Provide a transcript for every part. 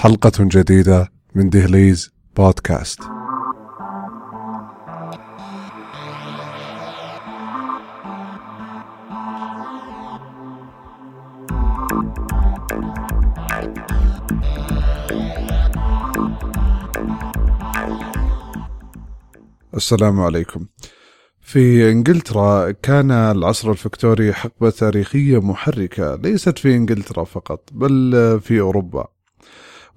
حلقة جديدة من دهليز بودكاست. السلام عليكم. في إنجلترا كان العصر الفكتوري حقبة تاريخية محركة ليست في إنجلترا فقط بل في أوروبا.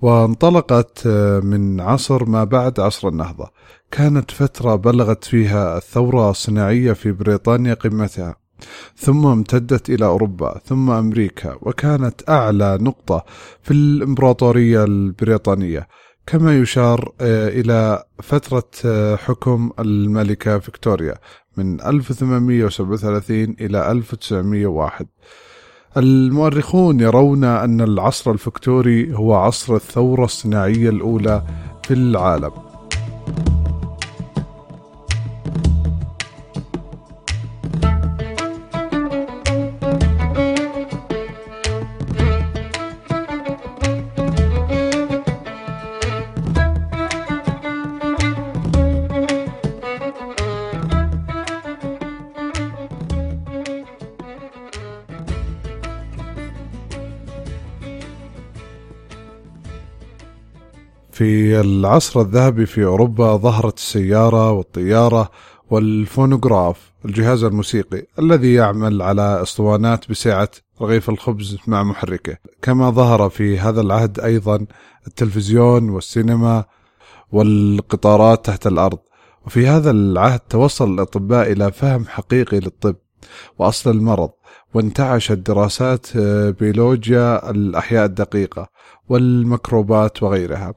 وانطلقت من عصر ما بعد عصر النهضة. كانت فترة بلغت فيها الثورة الصناعية في بريطانيا قمتها ثم امتدت إلى أوروبا ثم أمريكا وكانت أعلى نقطة في الإمبراطورية البريطانية. كما يشار إلى فترة حكم الملكة فيكتوريا من 1837 إلى 1901 المؤرخون يرون أن العصر الفكتوري هو عصر الثورة الصناعية الأولى في العالم. في العصر الذهبي في أوروبا ظهرت السيارة والطيارة والفونوغراف الجهاز الموسيقي الذي يعمل على أسطوانات بسعة رغيف الخبز مع محركه. كما ظهر في هذا العهد أيضا التلفزيون والسينما والقطارات تحت الأرض. وفي هذا العهد توصل الأطباء إلى فهم حقيقي للطب وأصل المرض وانتعشت دراسات بيولوجيا الأحياء الدقيقة. والميكروبات وغيرها.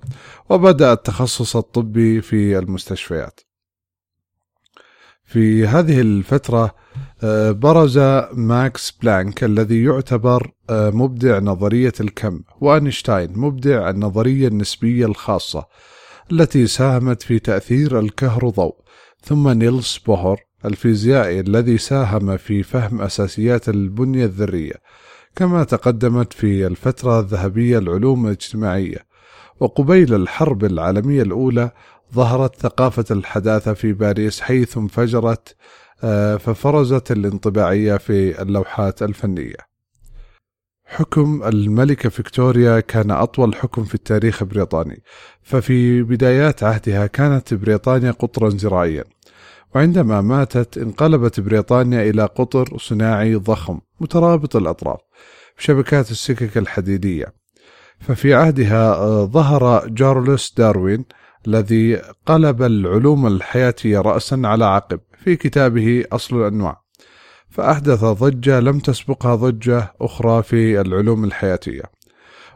وبدأ التخصص الطبي في المستشفيات. في هذه الفترة برز ماكس بلانك الذي يعتبر مبدع نظرية الكم وأينشتاين مبدع النظرية النسبية الخاصة التي ساهمت في تأثير الكهروضوء ثم نيلس بوهر الفيزيائي الذي ساهم في فهم أساسيات البنية الذرية. كما تقدمت في الفترة الذهبية العلوم الاجتماعية وقبيل الحرب العالمية الأولى ظهرت ثقافة الحداثة في باريس حيث انفجرت ففرزت الانطباعية في اللوحات الفنية. حكم الملكة فيكتوريا كان أطول حكم في التاريخ البريطاني ففي بدايات عهدها كانت بريطانيا قطرا زراعيا. وعندما ماتت انقلبت بريطانيا إلى قطر صناعي ضخم مترابط الأطراف. بشبكات السكك الحديدية. ففي عهدها ظهر جارلس داروين الذي قلب العلوم الحياتية رأسا على عقب في كتابه أصل الأنواع. فأحدث ضجة لم تسبقها ضجة أخرى في العلوم الحياتية.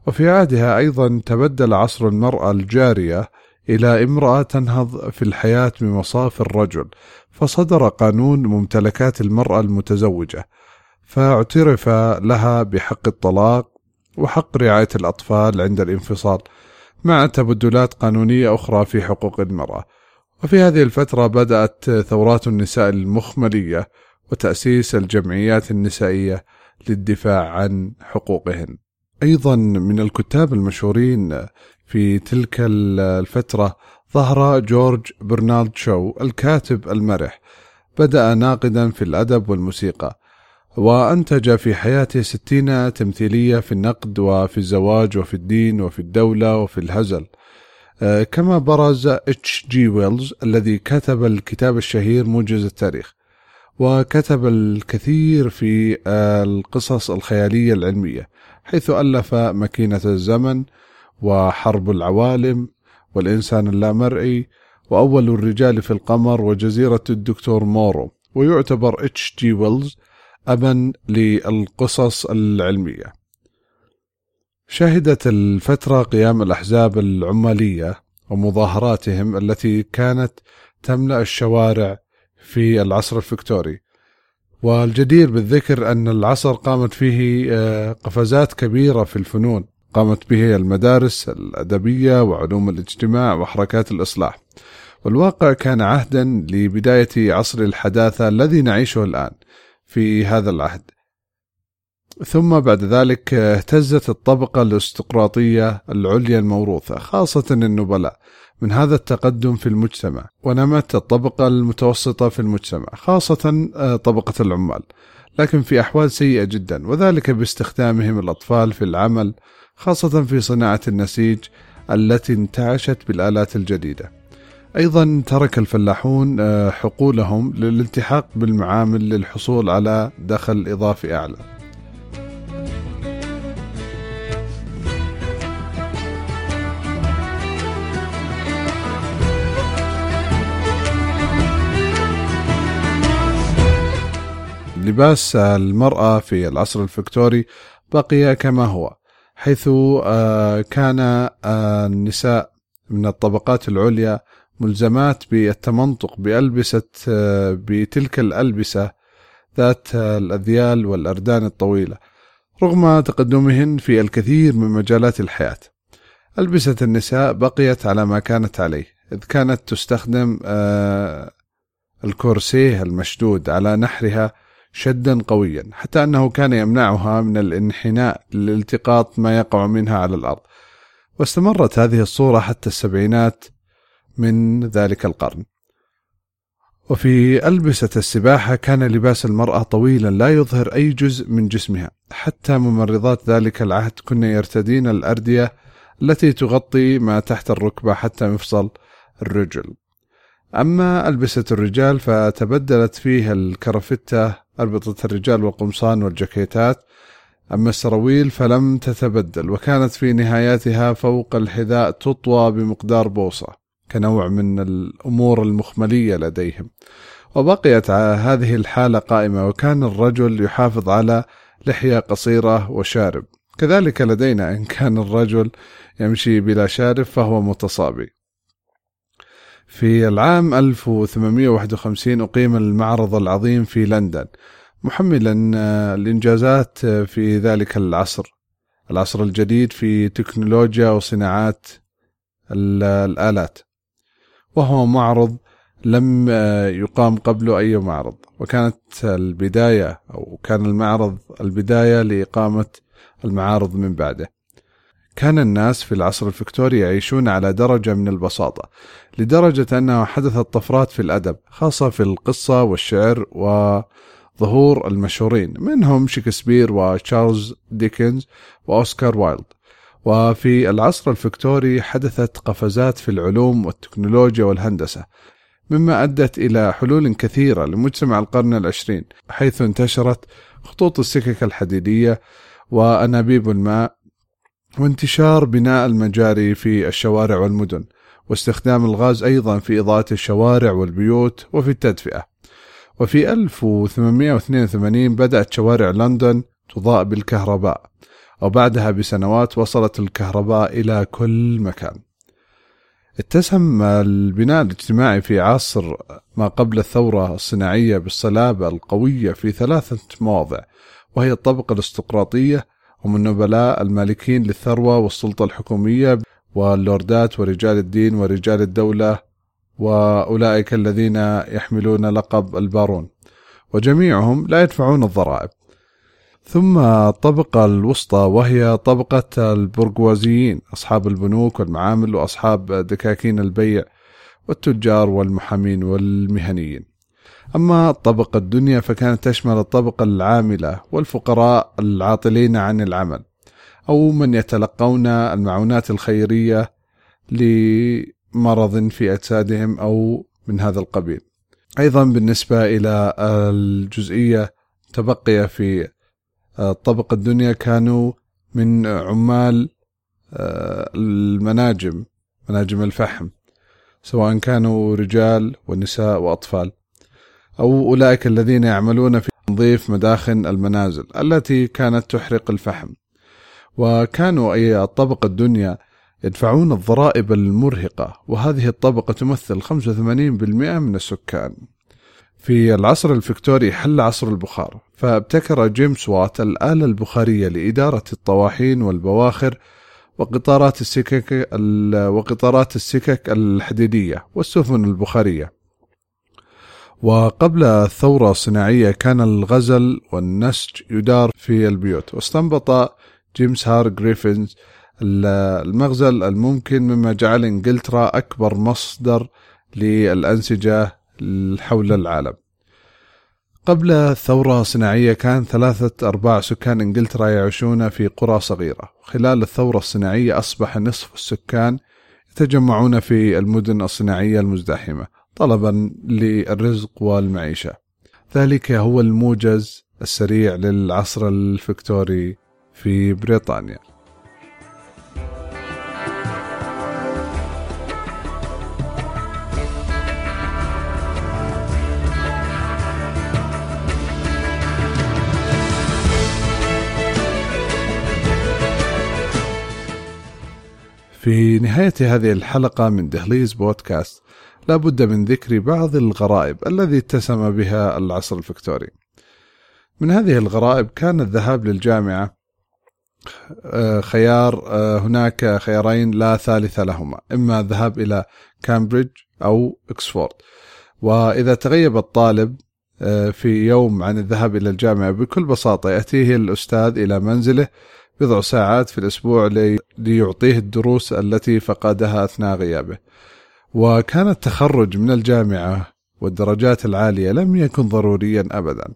وفي عهدها أيضا تبدل عصر المرأة الجارية إلى امرأة تنهض في الحياة بمصاف الرجل فصدر قانون ممتلكات المرأة المتزوجة. فاعترف لها بحق الطلاق وحق رعاية الأطفال عند الانفصال مع تبدلات قانونية أخرى في حقوق المرأة. وفي هذه الفترة بدأت ثورات النساء المخملية وتأسيس الجمعيات النسائية للدفاع عن حقوقهن. أيضا من الكتاب المشهورين في تلك الفترة ظهر جورج برنارد شو الكاتب المرح بدأ ناقدا في الأدب والموسيقى. وأنتج في حياته ستين تمثيلية في النقد وفي الزواج وفي الدين وفي الدولة وفي الهزل. كما برز اتش جي ويلز الذي كتب الكتاب الشهير موجز التاريخ وكتب الكثير في القصص الخيالية العلمية حيث ألف ماكينة الزمن وحرب العوالم والإنسان اللامرئي وأول الرجال في القمر وجزيرة الدكتور مورو. ويعتبر اتش جي ويلز أبا للقصص العلمية. شهدت الفترة قيام الأحزاب العمالية ومظاهراتهم التي كانت تملأ الشوارع في العصر الفكتوري والجدير بالذكر أن العصر قامت فيه قفزات كبيرة في الفنون. قامت به المدارس الأدبية وعلوم الاجتماع وحركات الإصلاح. والواقع كان عهدا لبداية عصر الحداثة الذي نعيشه الآن. في هذا العهد. ثم بعد ذلك اهتزت الطبقة الارستقراطية العليا الموروثة خاصة النبلاء من هذا التقدم في المجتمع ونمت الطبقة المتوسطة في المجتمع خاصة آه، طبقة العمال لكن في أحوال سيئة جدا وذلك باستخدامهم الأطفال في العمل خاصة في صناعة النسيج التي انتعشت بالآلات الجديدة. أيضا ترك الفلاحون آه، حقولهم للالتحاق بالمعامل للحصول على دخل إضافي أعلى. لباس المرأة في العصر الفكتوري بقي كما هو حيث آه، كان آه، النساء من الطبقات العليا ملزمات بالتمنطق بألبسة آه، بتلك الألبسة ذات الأذيال والأردان الطويلة رغم تقدمهن في الكثير من مجالات الحياة. ألبسة النساء بقيت على ما كانت عليه إذ كانت تستخدم الكورسيه المشدود على نحرها شدا قويا حتى أنه كان يمنعها من الانحناء لالتقاط ما يقع منها على الأرض. واستمرت هذه الصورة حتى السبعينات من ذلك القرن. وفي ألبسة السباحة كان لباس المرأة طويلا لا يظهر أي جزء من جسمها. حتى ممرضات ذلك العهد كن يرتدين الأردية التي تغطي ما تحت الركبة حتى مفصل الرجل. أما ألبسة الرجال فتبدلت فيها الكرافتة أربطة الرجال والقمصان والجاكيتات. أما السراويل فلم تتبدل وكانت في نهاياتها فوق الحذاء تطوى بمقدار بوصة. كنوع من الأمور المخملية لديهم. وبقيت هذه الحالة قائمة وكان الرجل يحافظ على لحية قصيرة وشارب. كذلك لدينا إن كان الرجل يمشي بلا شارب فهو متصابي. في العام 1851 أقيم المعرض العظيم في لندن محملا آه، الإنجازات آه، في ذلك العصر. العصر الجديد في تكنولوجيا وصناعات الآلات. وهو معرض لم آه، يقام قبله أي معرض. وكانت البداية أو كان المعرض البداية لإقامة المعارض من بعده. كان الناس في العصر الفكتوري يعيشون على درجة من البساطة لدرجة أنه حدثت طفرات في الأدب خاصة في القصة والشعر وظهور المشهورين منهم شكسبير وتشارلز ديكنز وأوسكار وايلد. وفي العصر الفكتوري حدثت قفزات في العلوم والتكنولوجيا والهندسة مما أدت إلى حلول كثيرة لمجتمع القرن العشرين حيث انتشرت خطوط السكك الحديدية وأنابيب الماء وانتشار بناء المجاري في الشوارع والمدن واستخدام الغاز أيضا في إضاءة الشوارع والبيوت وفي التدفئة. وفي 1882 بدأت شوارع لندن تضاء بالكهرباء وبعدها بسنوات وصلت الكهرباء إلى كل مكان. اتسم البناء الاجتماعي في عصر ما قبل الثورة الصناعية بالصلابة القوية في ثلاثة مواضع وهي الطبقة الاستقراطية هم النبلاء المالكين للثروة والسلطة الحكومية واللوردات ورجال الدين ورجال الدولة وأولئك الذين يحملون لقب البارون. وجميعهم لا يدفعون الضرائب. ثم الطبقة الوسطى وهي طبقة البرجوازيين أصحاب البنوك والمعامل وأصحاب دكاكين البيع والتجار والمحامين والمهنيين. أما الطبقة الدنيا فكانت تشمل الطبقة العاملة والفقراء العاطلين عن العمل أو من يتلقون المعونات الخيرية لمرض في أجسادهم أو من هذا القبيل. أيضا بالنسبة إلى الجزئية تبقي في الطبقة الدنيا كانوا من عمال آه، المناجم مناجم الفحم سواء كانوا رجال ونساء وأطفال أو أولئك الذين يعملون في تنظيف مداخن المنازل التي كانت تحرق الفحم. وكانوا أي الطبقة الدنيا يدفعون الضرائب المرهقة وهذه الطبقة تمثل 85% من السكان. في العصر الفكتوري حل عصر البخار فابتكر جيمس وات الآلة البخارية لإدارة الطواحين والبواخر وقطارات السكك وقطارات السكك الحديدية والسفن البخارية. وقبل الثورة الصناعية كان الغزل والنسج يدار في البيوت واستنبط جيمس هارجريفز المغزل الممكن مما جعل إنجلترا أكبر مصدر للأنسجة حول العالم. قبل الثورة الصناعية كان ثلاثة أرباع سكان إنجلترا يعيشون في قرى صغيرة. خلال الثورة الصناعية أصبح نصف السكان يتجمعون في المدن الصناعية المزدحمة طلبا للرزق والمعيشة. ذلك هو الموجز السريع للعصر الفكتوري في بريطانيا. في نهاية هذه الحلقة من دهليز بودكاست لابد من ذكر بعض الغرائب الذي اتسم بها العصر الفكتوري من هذه الغرائب كان الذهاب للجامعة آه، خيار آه، هناك خيارين لا ثالث لهما إما الذهاب إلى كامبريدج أو إكسفورد. وإذا تغيب الطالب آه، في يوم عن الذهاب إلى الجامعة بكل بساطة يأتيه الأستاذ إلى منزله بضع ساعات في الأسبوع ليعطيه الدروس التي فقدها أثناء غيابه. وكان التخرج من الجامعة والدرجات العالية لم يكن ضروريا أبدا.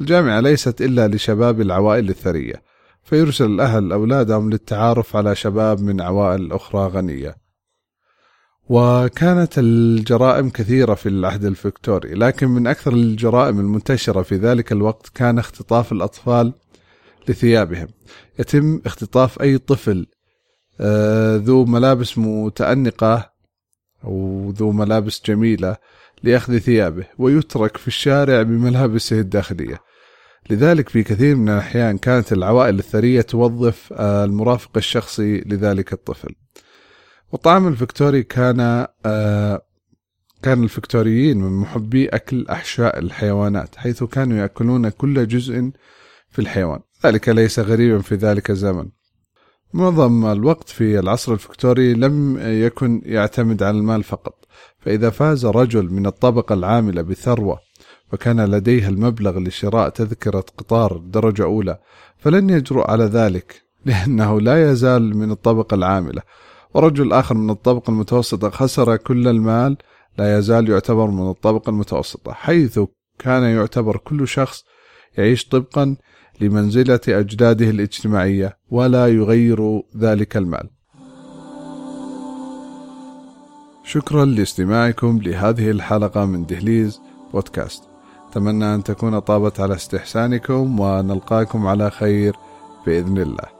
الجامعة ليست إلا لشباب العوائل الثرية فيرسل الأهل أولادهم للتعارف على شباب من عوائل أخرى غنية. وكانت الجرائم كثيرة في العهد الفكتوري لكن من أكثر الجرائم المنتشرة في ذلك الوقت كان اختطاف الأطفال لثيابهم. يتم اختطاف أي طفل ذو ملابس متأنقة أو ذو ملابس جميلة لأخذ ثيابه ويترك في الشارع بملابسه الداخلية. لذلك في كثير من الأحيان كانت العوائل الثرية توظف آه، المرافق الشخصي لذلك الطفل. والطعام الفكتوري كان آه، كان الفكتوريين من محبي أكل أحشاء الحيوانات حيث كانوا يأكلون كل جزء في الحيوان. ذلك ليس غريبا في ذلك الزمن. معظم الوقت في العصر الفكتوري لم يكن يعتمد على المال فقط. فإذا فاز رجل من الطبقة العاملة بثروة وكان لديه المبلغ لشراء تذكرة قطار درجة أولى فلن يجرؤ على ذلك لأنه لا يزال من الطبقة العاملة. ورجل آخر من الطبقة المتوسطة خسر كل المال لا يزال يعتبر من الطبقة المتوسطة حيث كان يعتبر كل شخص يعيش طبقا لمنزلة أجداده الاجتماعية ولا يغير ذلك المال. شكرا لاستماعكم لهذه الحلقة من دهليز بودكاست. أتمنى أن تكون طابت على استحسانكم ونلقاكم على خير بإذن الله.